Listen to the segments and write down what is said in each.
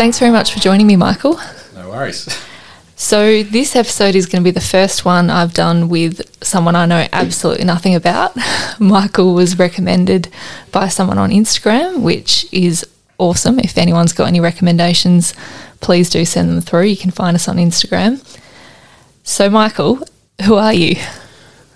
Thanks very much for joining me, Michael. No worries. So, this episode is going to be the first one I've done with someone I know absolutely nothing about. Michael was recommended by someone on Instagram, which is awesome. If anyone's got any recommendations, please do send them through. You can find us on Instagram. So, Michael, who are you?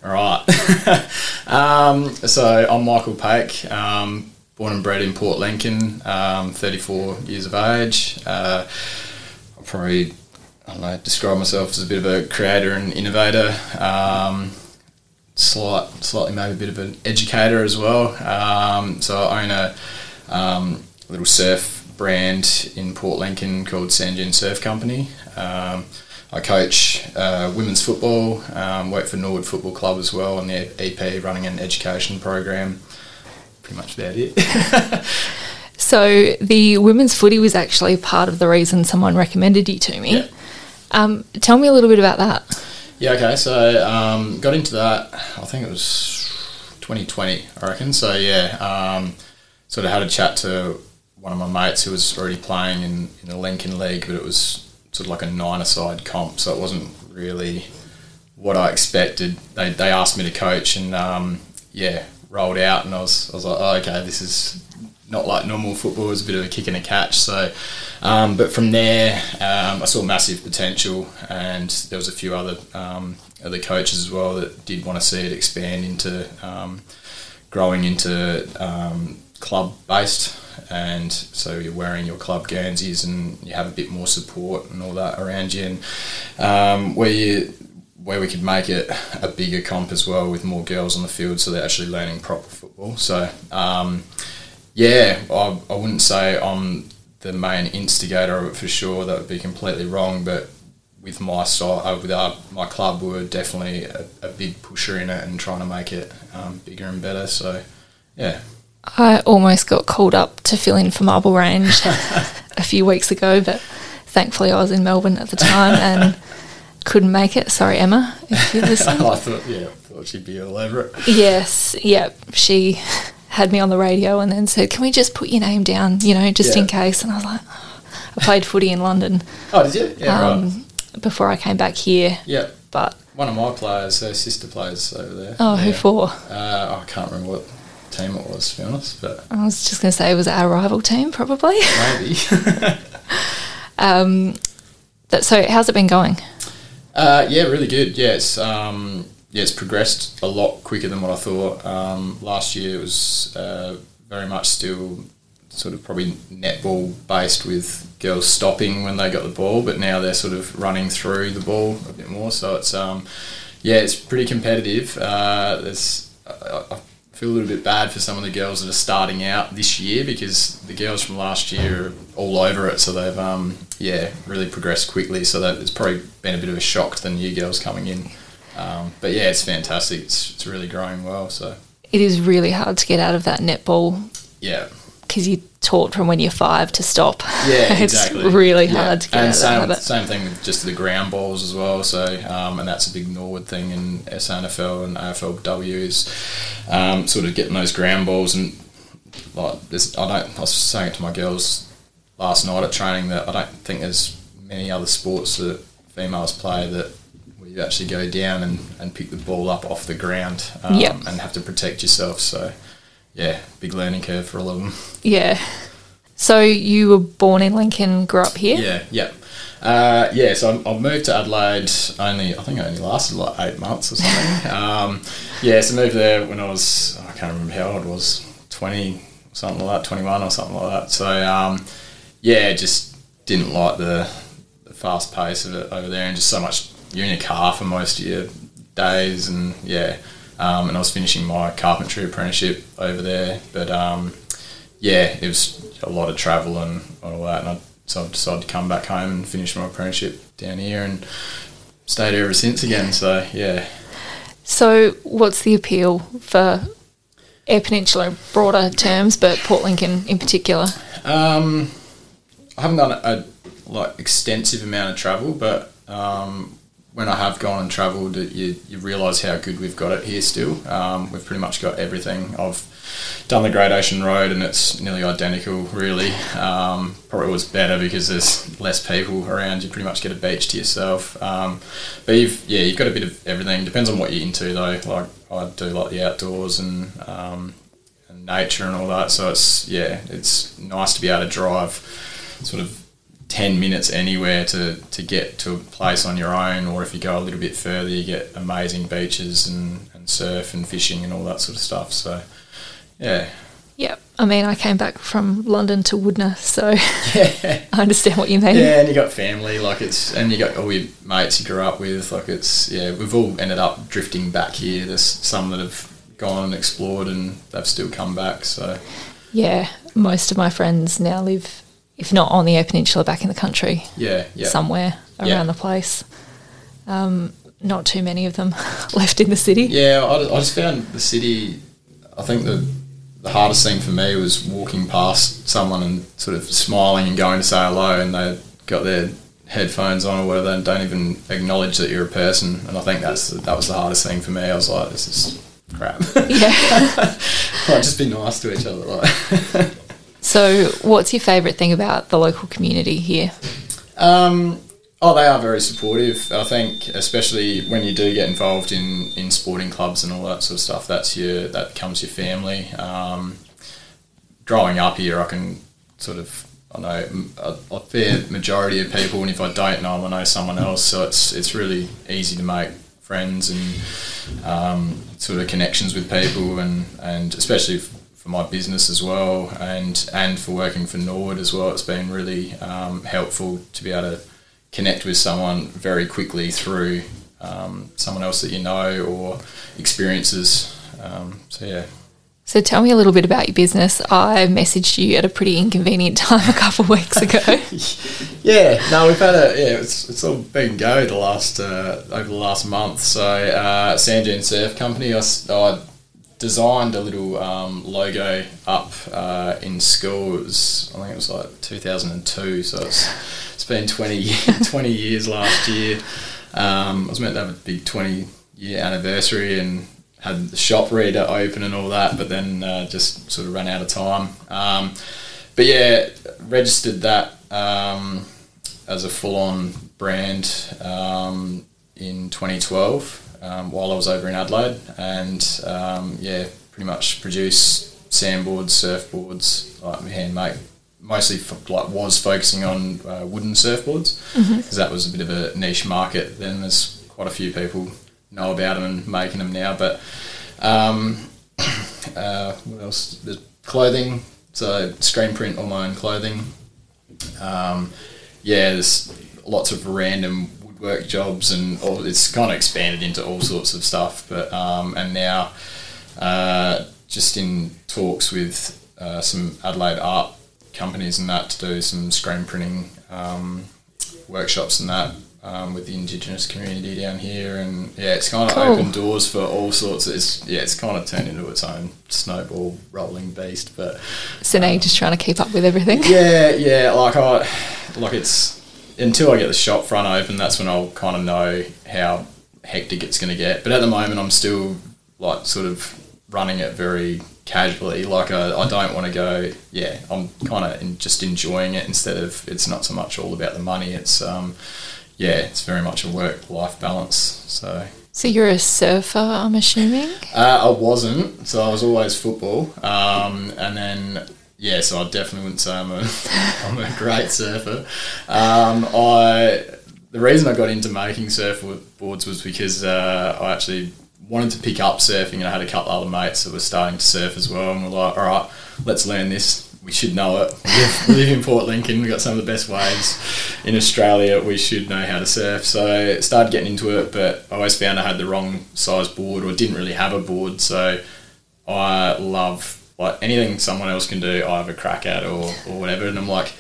All right. um, so I'm Michael Paech, um, born and bred in Port Lincoln, um, 34 years of age. Uh, I probably, I don't know, describe myself as a bit of a creator and innovator. Um, slight, slightly maybe a bit of an educator as well. Um, so I own a um, little surf brand in Port Lincoln called Sandune Surf Company. Um, I coach uh, women's football, um, work for Norwood Football Club as well on the EP, running an education program. Pretty much about it. so the women's footy was actually part of the reason someone recommended you to me. Yeah. Um, tell me a little bit about that. Yeah, okay. So um, got into that. I think it was 2020, I reckon. So yeah, um, sort of had a chat to one of my mates who was already playing in, in the Lincoln League, but it was sort of like a nine-a-side comp, so it wasn't really what I expected. They, they asked me to coach, and um, yeah, rolled out, and I was I was like, oh, okay, this is not like normal football. It was a bit of a kick and a catch. So, um, but from there, um, I saw massive potential, and there was a few other um, other coaches as well that did want to see it expand into um, growing into um, club based and so you're wearing your club Guernseys and you have a bit more support and all that around you, and um, where you where we could make it a bigger comp as well with more girls on the field, so they're actually learning proper football. So um, yeah, I, I wouldn't say I'm the main instigator of it for sure. That would be completely wrong, but with my style, uh, with our, my club, we are definitely a, a, big pusher in it and trying to make it um, bigger and better. So, yeah, I almost got called up to fill in for Marble Range a few weeks ago, but thankfully I was in Melbourne at the time and couldn't make it. Sorry, Emma, if you listen. I thought, yeah, thought she'd be all over it. Yes, yep. She had me on the radio and then said, "Can we just put your name down, you know, just yeah. in case?" And I was like, oh. "I played footy in London." Oh, did you? Yeah, um, right. Before I came back here. Yeah. But one of my players, her sister plays over there. Oh, yeah. who for? Uh, I can't remember what team it was, to be honest. But I was just going to say it was our rival team, probably. Maybe. um, that, so, how's it been going? Uh, yeah, really good. Yeah, it's um, yeah, it's progressed a lot quicker than what I thought. Um, last year it was uh, very much still sort of probably netball based with girls stopping when they got the ball, but now they're sort of running through the ball a bit more. So it's um, yeah, it's pretty competitive. Uh, there's I, I feel a little bit bad for some of the girls that are starting out this year because the girls from last year are all over it. So they've, um, yeah, really progressed quickly. So that it's probably been a bit of a shock to the new girls coming in. Um, but yeah, it's fantastic. It's, it's really growing well. So it is really hard to get out of that netball. Yeah. Because you taught from when you're five to stop. Yeah, it's exactly. really yeah. hard to get and out same, of that Same thing with just the ground balls as well. So, um, and that's a big Norwood thing in SANFL and AFLW is um, sort of getting those ground balls and like this. I don't. I was saying it to my girls last night at training that I don't think there's many other sports that females play that where you actually go down and, and pick the ball up off the ground um, yep. and have to protect yourself. So yeah, big learning curve for a lot of them. Yeah. So you were born in Lincoln, grew up here. Yeah, yeah. Uh, yeah, so I, I, moved to Adelaide only, I think I only lasted like eight months or something. um, yeah, so moved there when I was, I can't remember how old I was, 20, something like that, 21 or something like that. So, um, yeah, just didn't like the, the fast pace of it over there and just so much, you're in a car for most of your days and yeah. Um, and I was finishing my carpentry apprenticeship over there, but um, yeah, it was a lot of travel and all that, and I, so I decided to come back home and finish my apprenticeship down here and stayed here ever since again. So yeah. So what's the appeal for Eyre Peninsula broader terms, but Port Lincoln in particular? Um, I haven't done a, like extensive amount of travel, but um, when I have gone and travelled, you, you realise how good we've got it here still. Um, we've pretty much got everything. I've done the Great Ocean Road and it's nearly identical, really. Um, probably was better because there's less people around. You pretty much get a beach to yourself. Um, but you've, yeah, you've got a bit of everything. Depends on what you're into, though. Like I do like the outdoors and, um, and nature and all that. So it's yeah, it's nice to be able to drive sort of 10 minutes anywhere to, to get to a place on your own, or if you go a little bit further, you get amazing beaches and, and surf and fishing and all that sort of stuff. So, yeah. Yep. I mean, I came back from London to Wudinna, so yeah. I understand what you mean. Yeah, and you got family, like it's, and you got all your mates you grew up with, like it's, yeah, we've all ended up drifting back here. There's some that have gone and explored and they've still come back, so. Yeah, most of my friends now live if not on the Eyre Peninsula, back in the country. Yeah, yeah. Somewhere around yeah. the place. Um, not too many of them left in the city. Yeah, I, I just found the city. I think the the hardest thing for me was walking past someone and sort of smiling and going to say hello, and they got their headphones on or whatever, and don't even acknowledge that you're a person. And I think that's that was the hardest thing for me. I was like, this is crap. Yeah, like just be nice to each other. Like. So, what's your favourite thing about the local community here? Um, oh, they are very supportive. I think, especially when you do get involved in, in sporting clubs and all that sort of stuff. That's your that becomes your family. Um, growing up here, I can sort of I know a, a, fair majority of people, and if I don't know them, I know someone else. So it's it's really easy to make friends and um, sort of connections with people, and and especially for my business as well, and and for working for Nord as well. It's been really um, helpful to be able to connect with someone very quickly through um, someone else that you know or experiences. Um, so yeah. So tell me a little bit about your business. I messaged you at a pretty inconvenient time a couple of weeks ago. yeah, no, we've had a yeah, it's, it's all been go the last uh, over the last month. So uh, Sandune Surf Company, I, I designed a little um, logo up uh, in school. It was, I think it was like 2002, so it's, it's been 20, 20 years last year. Um, I was meant to have a big 20 year anniversary and had the shop ready to open and all that, but then uh, just sort of ran out of time. Um, but yeah, registered that um, as a full on brand um, in 2012 um, while I was over in Adelaide, and um, yeah, pretty much produce sandboards, surfboards, like handmade. Mostly like was focusing on uh, wooden surfboards because mm-hmm. that was a bit of a niche market. Then there's quite a few people know about them and making them now. But um, uh, what else? There's clothing, so screen print all my own clothing. Um, yeah, there's lots of random work jobs and all, it's kind of expanded into all sorts of stuff. But um, and now uh, just in talks with uh, some Adelaide art companies and that to do some screen printing um, workshops and that. Um, with the indigenous community down here, and yeah, it's kind of cool. opened doors for all sorts. Of, it's yeah, it's kind of turned into its own snowball rolling beast. But so now um, you're just trying to keep up with everything. Yeah, yeah. Like I, like it's until I get the shop front open, that's when I'll kind of know how hectic it's going to get. But at the moment, I'm still like sort of running it very casually. Like I, I don't want to go. Yeah, I'm kind of just enjoying it instead of it's not so much all about the money. It's um, yeah, it's very much a work life balance. So. So you're a surfer, I'm assuming. Uh, I wasn't. So I was always football, um, and then yeah, so I definitely wouldn't say I'm a, I'm a great surfer. Um, I the reason I got into making surfboards was because uh, I actually wanted to pick up surfing, and I had a couple other mates that were starting to surf as well, and we're like, all right, let's learn this. We should know it. We live, in Port Lincoln. We've got some of the best waves in Australia. We should know how to surf. So I started getting into it, but I always found I had the wrong size board or didn't really have a board. So I love like anything someone else can do, I have a crack at or, or whatever. And I'm like,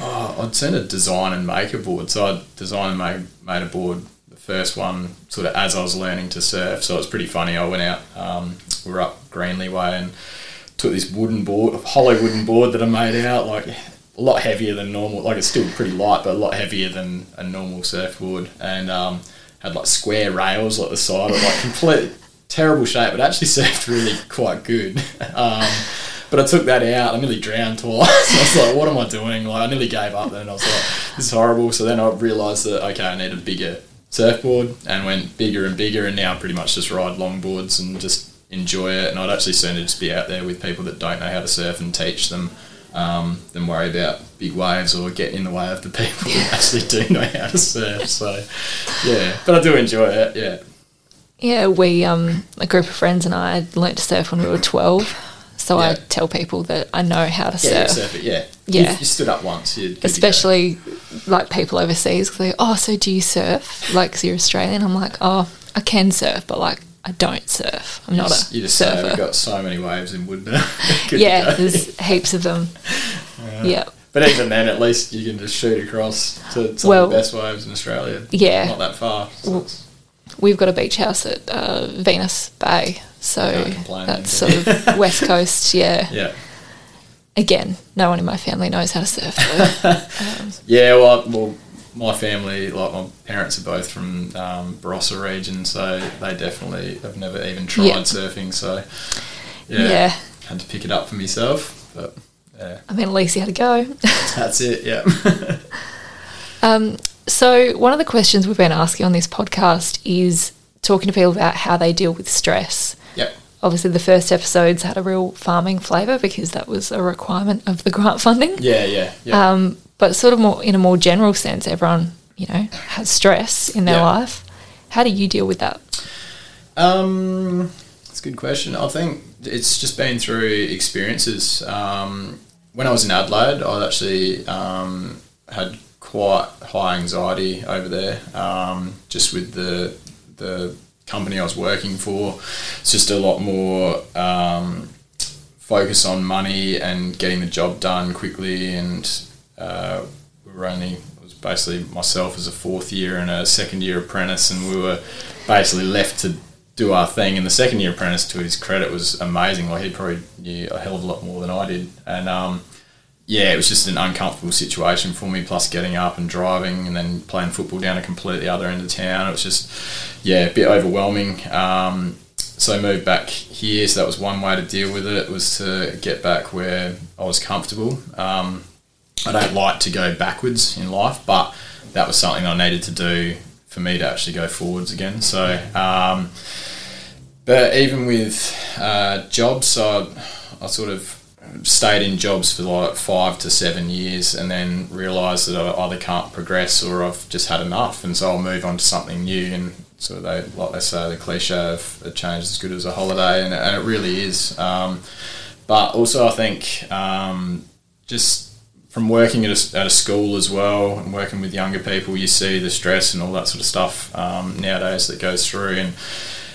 oh, I'd send a design and make a board. So I designed and made, made a board, the first one, sort of as I was learning to surf. So it's pretty funny. I went out, um, we were up Greenly Way and took this wooden board, a hollow wooden board that I made out, like a lot heavier than normal. Like it's still pretty light, but a lot heavier than a normal surfboard. And um, had like square rails like the side of like complete terrible shape, but actually served really quite good. Um, but I took that out. I nearly drowned twice. I was like, what am I doing? Like I nearly gave up. Then I was like, this is horrible. So then I realised that okay, I need a bigger surfboard, and went bigger and bigger. And now I pretty much just ride longboards and just enjoy it. And I'd actually sooner just be out there with people that don't know how to surf and teach them. Um, than worry about big waves or get in the way of the people who actually do know how to surf. So, yeah, but I do enjoy it. Yeah. Yeah, we um, a group of friends and I learnt to surf when we were twelve. So I tell people that I know how to Yeah, you surf, surf it. Yeah, Yeah. You, you stood up once. You're good to go. especially like people overseas. Cause they, oh, so do you surf? Like, 'cause you're Australian. I'm like, oh, I can surf, but like, I don't surf. I'm You not just, a you just surfer. we've got so many waves in Woodburn. Yeah, there's heaps of them. Yeah, But even then, at least you can just shoot across to some Well- of the best waves in Australia. Yeah. Not that far. So Well, we've got a beach house at uh, Venus Bay, so that's sort of west coast. Yeah. yeah. Again, no one in my family knows how to surf. So. Yeah, well, well, my family, like my parents are both from um, Barossa region, so they definitely have never even tried Yeah. surfing. So, yeah, yeah. had to pick it up for myself. But yeah, I mean, at least you had to go. that's it. Yeah. Um, so, one of the questions we've been asking on this podcast is talking to people about how they deal with stress. yep. Obviously, the first episodes had a real farming flavour because that was a requirement of the grant funding. Yeah, yeah, yeah. Um, but sort of more in a more general sense, everyone you know has stress in their Yeah. life. How do you deal with that? Um, that's a good question. I think it's just been through experiences. Um, when I was in Adelaide, I actually um, had quite high anxiety over there, um, just with the the company I was working for. It's just a lot more um, focus on money and getting the job done quickly. And uh, we were only it was basically myself as a fourth year and a second year apprentice, and we were basically left to do our thing. And the second year apprentice, to his credit, was amazing. Like he probably knew a hell of a lot more than I did, and um, yeah, it was just an uncomfortable situation for me. Plus, getting up and driving, and then playing football down a completely other end of town. It was just, yeah, a bit overwhelming. Um, so I moved back here. So that was one way to deal with it. Was to get back where I was comfortable. Um, I don't like to go backwards in life, but that was something I needed to do for me to actually go forwards again. So, um, but even with uh, jobs, so I, I sort of stayed in jobs for like five to seven years and then realised that I either can't progress or I've just had enough. And so I'll move on to something new and so they like they say the cliche of a change is as good as a holiday and, and it really is. Um, but also I think um, just from working at a, at a school as well and working with younger people you see the stress and all that sort of stuff um, nowadays that goes through. And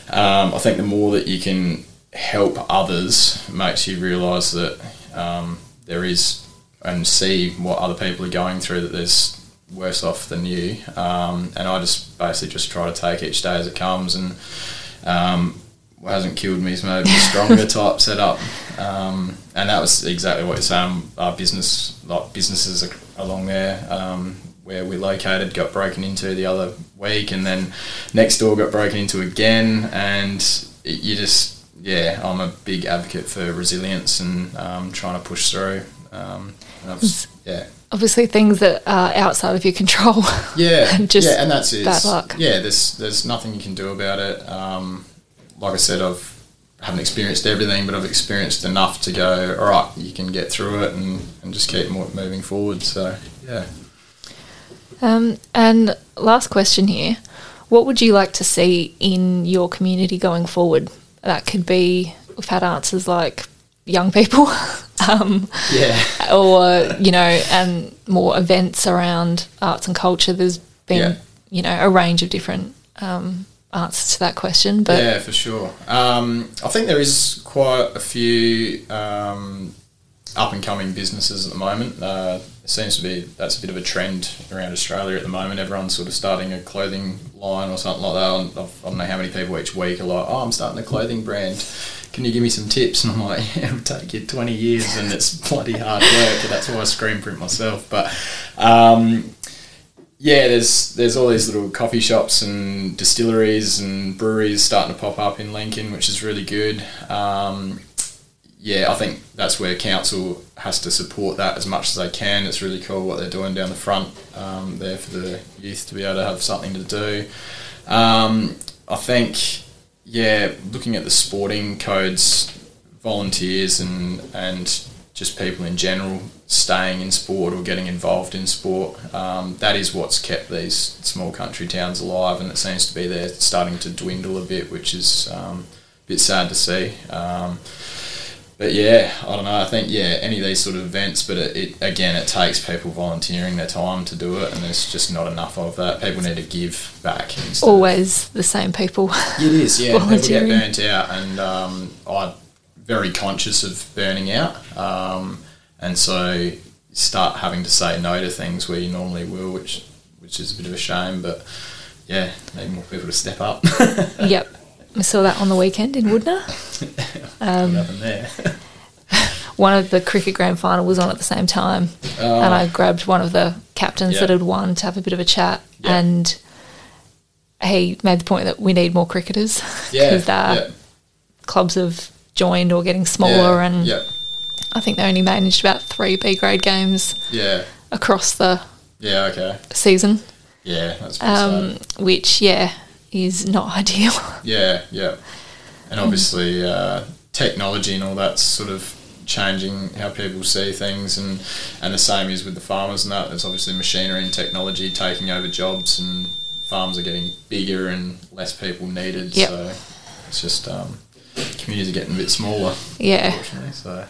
um, I think the more that you can help others makes you realise that um, there is and see what other people are going through that there's worse off than you. Um, and I just basically just try to take each day as it comes and um, what hasn't killed me is maybe stronger type setup. Um, and that was exactly what you're saying our business like businesses along there um, where we're located got broken into the other week and then next door got broken into again. And it- you just yeah I'm a big advocate for resilience and um, trying to push through um, yeah Obviously, things that are outside of your control. yeah, And just yeah, and that's it. bad luck. Yeah, there's there's nothing you can do about it. Um, like I said, I've haven't experienced everything, but I've experienced enough to go. All right, you can get through it and, and just keep mo- moving forward. So yeah, Um, and last question here: What would you like to see in your community going forward? That could be we've had answers like young people, um, yeah, or you know, and more events around arts and culture. There's been Yeah. you know a range of different um, answers to that question, but yeah, for sure. Um, I think there is quite a few um, up and coming businesses at the moment. Uh, it seems to be that's a bit of a trend around Australia at the moment. Everyone's sort of starting a clothing line or something like that. I've- don't know how many people each week are like, "Oh, I'm starting a clothing brand. Can you give me some tips?" And I'm like, "It'll take you 20 years, and it's bloody hard work." But That's why I screen print myself. But um, yeah, there's there's all these little coffee shops and distilleries and breweries starting to pop up in Lincoln, which is really good. Um, yeah, I think that's where council has to support that as much as they can. It's really cool what they're doing down the front um, there for the youth to be able to have something to do. Um, I think, yeah, looking at the sporting codes, volunteers and and just people in general staying in sport or getting involved in sport. Um, that is what's kept these small country towns alive, and it seems to be they're starting to dwindle a bit, which is um, a bit sad to see. Um, but yeah, I don't know. I think yeah, any of these sort of events, but it, it, again, it takes people volunteering their time to do it, and there's just not enough of that. People need to give back. instead Always the same people. It is, yeah. People get burnt out, and um, I'm very conscious of burning out, um, and so start having to say no to things where you normally will, which which is a bit of a shame. But yeah, need more people to step up. yep. I saw that on the weekend in Wudinna. Um, Nothing there. one of the cricket grand final was on at the same time, Oh. and I grabbed one of the captains Yeah. that had won to have a bit of a chat, Yeah. and he made the point that we need more cricketers because yeah, clubs have joined or getting smaller, yeah, and yeah, I think they only managed about three B grade games yeah, across the yeah. Okay, season, yeah, that's um, which yeah is not ideal. Yeah, yeah, and obviously uh, technology and all that's sort of changing how people see things, and and the same is with the farmers and that. There's obviously machinery and technology taking over jobs, and farms are getting bigger and less people needed. Yep. So it's just um, communities are getting a bit smaller, yeah, unfortunately. So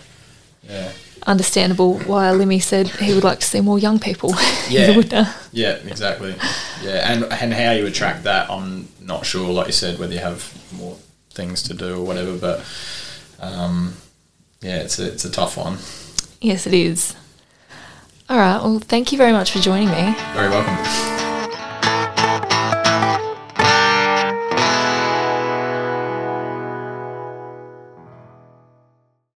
yeah, understandable why Limmy said he would like to see more young people Yeah. in the Wudinna. yeah, exactly. Yeah, and and how you attract that, I'm not sure. Like you said, whether you have more things to do or whatever, but um, yeah, it's a it's a tough one. Yes, it is. All right. Well, thank you very much for joining me. Very welcome.